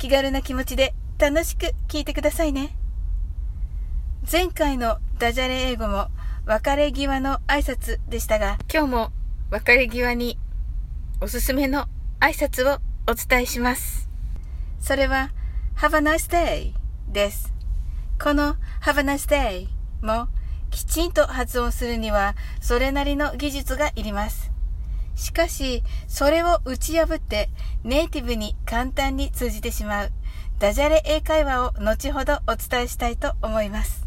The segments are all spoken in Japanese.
気軽な気持ちで楽しく聞いてくださいね。前回のダジャレ英語も別れ際の挨拶でしたが、今日も別れ際におすすめの挨拶をお伝えします。それは Have a nice day です。この Have a nice day もきちんと発音するにはそれなりの技術がいります。しかし、それを打ち破ってネイティブに簡単に通じてしまうダジャレ英会話を後ほどお伝えしたいと思います。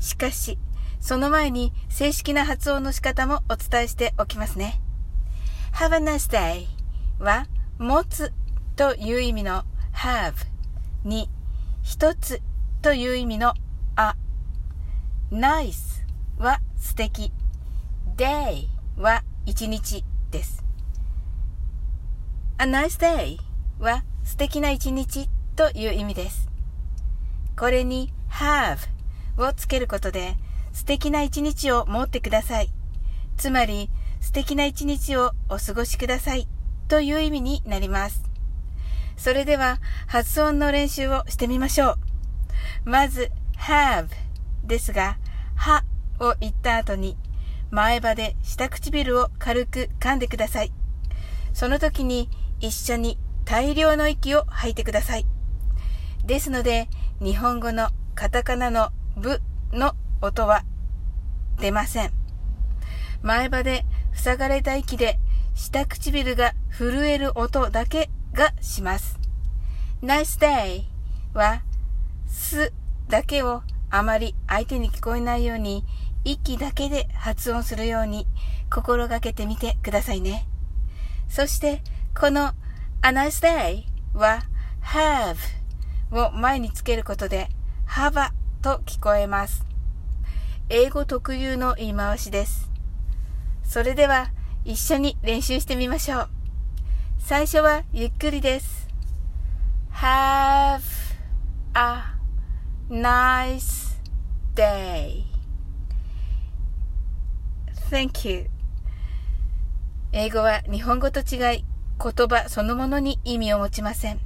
しかし、その前に正式な発音の仕方もお伝えしておきますね。Have a nice day は持つという意味の have に一つという意味の a nice は素敵 day は一日です。A nice day は素敵な一日という意味です。これに have をつけることで素敵な一日を持ってください。つまり素敵な一日をお過ごしくださいという意味になります。それでは発音の練習をしてみましょう。まず have ですが、はを言った後に前歯で下唇を軽く噛んでください。その時に一緒に大量の息を吐いてください。ですので、日本語のカタカナのブの音は出ません。前歯で塞がれた息で下唇が震える音だけがします。nice day は、すだけをあまり相手に聞こえないように息だけで発音するように心がけてみてくださいね。そして、この a nice day は have を前につけることで have と聞こえます。英語特有の言い回しです。それでは一緒に練習してみましょう。最初はゆっくりです。have a nice day Thank you. 英語は日本語と違い、言葉そのものに意味を持ちません。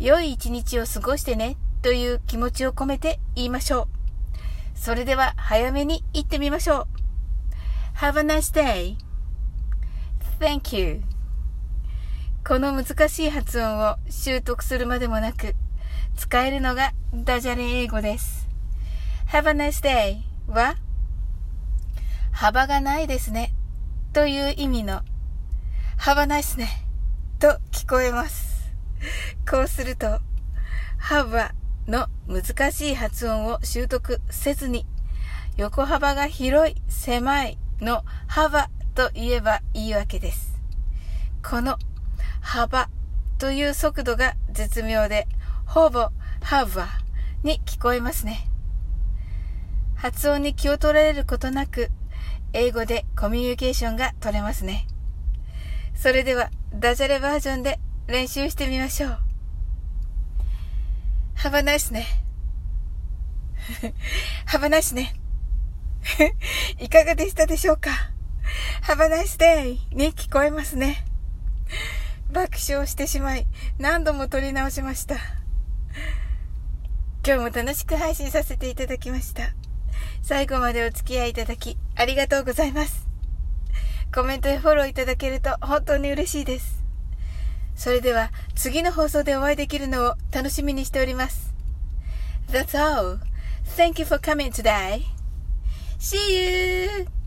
良い一日を過ごしてねという気持ちを込めて言いましょう。それでは早めに言ってみましょう。Have a nice day. Thank you. この難しい発音を習得するまでもなく、使えるのがダジャレ英語です。Have a nice day は幅がないですね。という意味の、幅ないっすね。と聞こえます。こうすると、幅の難しい発音を習得せずに、横幅が広い、狭いの幅と言えばいいわけです。この幅という速度が絶妙で、ほぼ幅に聞こえますね。発音に気を取られることなく英語でコミュニケーションが取れますね。それでは、ダジャレバージョンで練習してみましょう。はばないっすね。はばないっすね。いかがでしたでしょうか ?Have a nice day に聞こえますね。爆笑してしまい、何度も撮り直しました。今日も楽しく配信させていただきました。最後までお付き合いいただき、ありがとうございます。コメントやフォローいただけると本当に嬉しいです。それでは次の放送でお会いできるのを楽しみにしております。That's all. Thank you for coming today. See you!